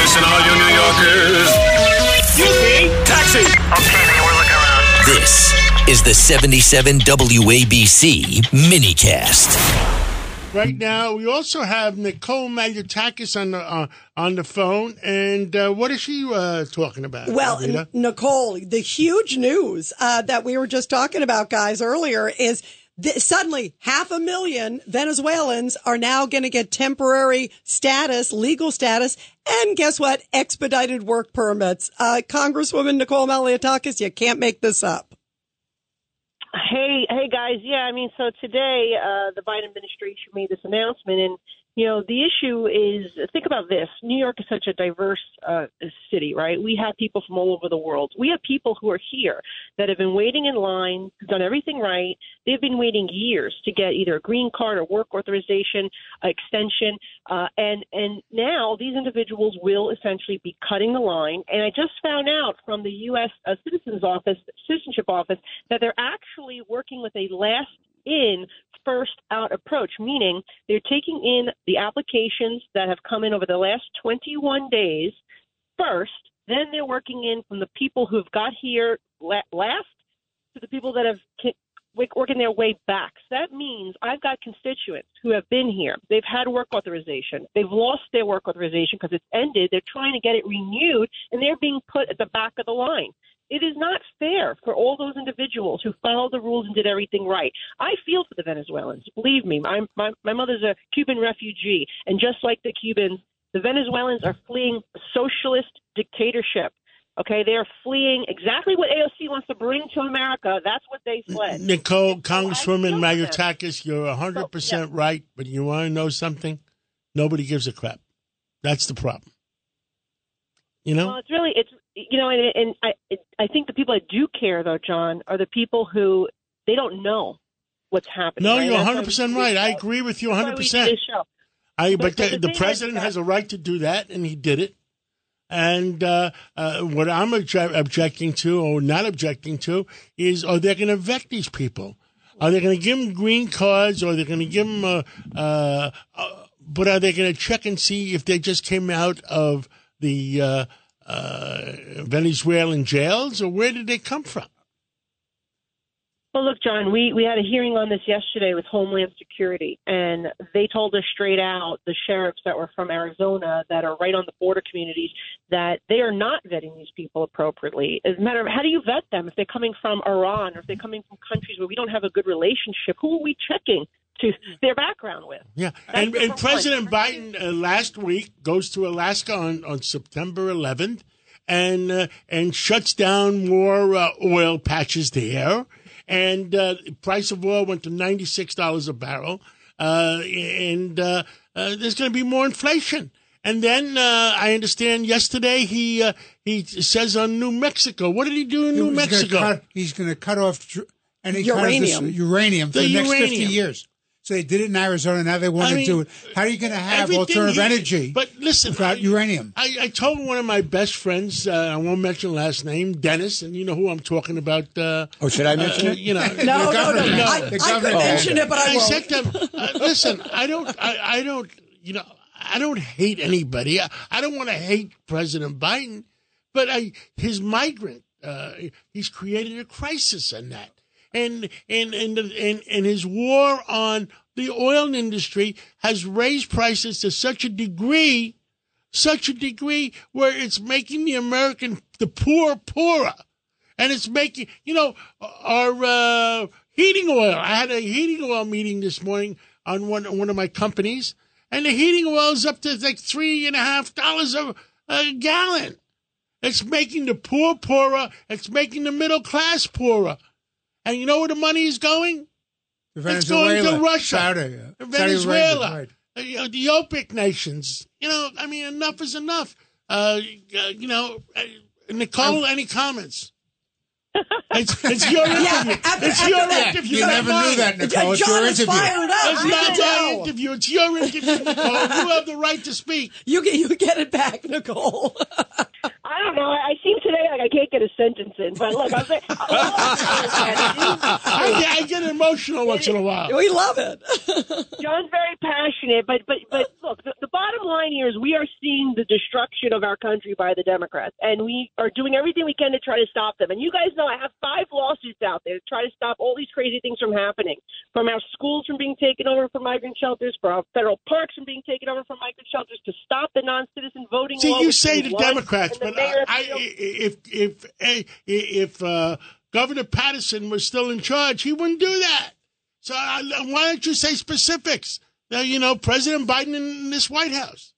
Listen, all you New Yorkers. Excuse me. Taxi. Okay, man, we're looking around. This is the 77 WABC minicast. Right now, we also have Nicole Malliotakis on the uh, on the phone, and uh, what is she uh, talking about? Well, N- Nicole, the huge news uh, that we were just talking about, guys, earlier is th- suddenly half a million Venezuelans are now going to get temporary status, legal status, and guess what? Expedited work permits. Uh, Congresswoman Nicole Malliotakis, you can't make this up. Hey, hey guys. Yeah, I mean, so today uh, the Biden administration made this announcement, and you know, the issue is think about this: New York is such a diverse uh, city, right? We have people from all over the world. We have people who are here that have been waiting in line, done everything right. They've been waiting years to get either a green card or work authorization uh, extension, uh, and and now these individuals will essentially be cutting the line. And I just found out from the U.S. Uh, Citizens Office, Citizenship Office, that they're actually working with a last in first out approach, meaning they're taking in the applications that have come in over the last 21 days first, then they're working in from the people who've got here last to the people that have ki- working their way back. So that means I've got constituents who have been here. They've had work authorization. They've lost their work authorization because it's ended. They're trying to get it renewed, and they're being put at the back of the line. It is not fair for all those individuals who followed the rules and did everything right. I feel for the Venezuelans. Believe me, my, my, my mother's a Cuban refugee, and just like the Cubans, the Venezuelans are fleeing socialist dictatorship. Okay, they are fleeing exactly what AOC wants to bring to America. That's what they fled. Nicole, Congresswoman feel for them. Malliotakis, you're 100% right, but you want to know something? Nobody gives a crap. That's the problem. You know? Well, it's really it's you know, and, and I I think the people that do care though, John, are the people who they don't know what's happening. no, right? you're 100% right. I agree with you That's why we do 100%. this show. I, But- but the, the the president has a right to do that, and he did it. And uh, uh, what I'm obje- objecting to, or not objecting to, is are they going to vet these people? Are they going to give them green cards, or are they going to give them? Uh, uh, uh, but are they going to check and see if they just came out of the uh, Venezuelan jails, or where did they come from? Well, look, John, we, we had a hearing on this yesterday with Homeland Security, and they told us straight out, the sheriffs that were from Arizona that are right on the border communities, that they are not vetting these people appropriately. As a matter of how do you vet them if they're coming from Iran or if they're coming from countries where we don't have a good relationship? Who are we checking to their background with? Yeah, That's and, and one. President Biden uh, last week goes to Alaska on, on September 11th and uh, and shuts down more uh, oil patches there. And uh, the price of oil went to ninety six dollars a barrel, uh, and uh, uh, there's going to be more inflation. And then uh, I understand yesterday he uh, he says on New Mexico. What did he do in New He's gonna Mexico? cut- he's going to cut off any Uranium. kind of this, uranium for The the, next uranium. 50 years. So they did it in Arizona. Now they want I to mean, do it. How are you going to have alternative he- energy But listen, without I- uranium? I, I told one of my best friends, uh, I won't mention last name, Dennis, and you know who I'm talking about. Uh, Oh, should I mention uh, it? You know, No, no, no. government. I, The I could government. mention it, but I I won't. said to him, uh, listen, I don't, I, I don't, you know, I don't hate anybody. I, I don't want to hate President Biden, but I, his migrant, uh, he's created a crisis in that. And, and, and, and, and his war on the oil industry has raised prices to such a degree, such a degree where it's making the American, the poor, poorer and it's making you know our uh, heating oil. I had a heating oil meeting this morning on one one of my companies, and the heating oil is up to like three and a half dollars a, a gallon. It's making the poor poorer. It's making the middle class poorer. And you know where the money is going? It's going to Russia, Saudi, uh, Saudi Venezuela, Arabia, right. uh, you know, the OPEC nations. You know, I mean, enough is enough. Uh, uh, you know, uh, Nicole, any comments? It's, it's your interview. after- it's after your that, interview. You not never mine. knew that, Nicole. It's John your interview. fired up. It's You not can my interview. It's your interview, Nicole. You have the right to speak. You get you get it back, Nicole. I don't know. I seem today like I can't get a sentence in, but look, I'm saying, oh, I, get- I get emotional once in a while. we love it. John's very passionate, but but but look, the, the bottom line here is we are seeing the destruction of our country by the Democrats, and we are doing everything we can to try to stop them. And you guys know I have five lawsuits out there to try to stop all these crazy things from happening, from our schools from being taken over for migrant shelters, for our federal parks from being taken over for migrant shelters, to stop the non-citizen voting See, you say the Democrats, but I, I, if if if if uh, Governor Paterson was still in charge, he wouldn't do that. So uh, why don't you say specifics? Now, you know, President Biden in this White House.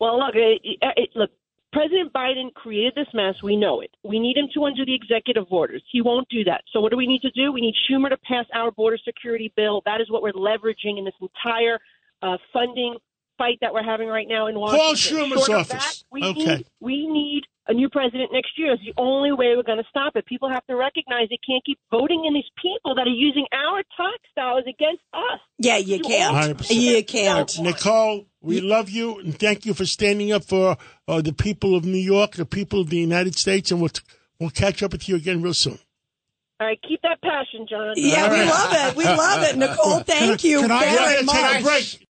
Well, look, it, it, look. President Biden created this mess. We know it. We need him to undo the executive orders. He won't do that. So, what do we need to do? We need Schumer to pass our border security bill. That is what we're leveraging in this entire uh, funding fight that we're having right now in Washington. Schumer's Short of office. that, we Okay. Need, we need a new president next year. It's the only way we're going to stop it. People have to recognize they can't keep voting in these people that are using our tax dollars against us. Yeah, you can't. 100%. You can't. Nicole, we love you and thank you for standing up for uh, the people of New York, the people of the United States, and we'll we'll catch up with you again real soon. All right, keep that passion, John. Yeah, we love it. We love it, Nicole. Thank you Can I- very We're gonna take a break.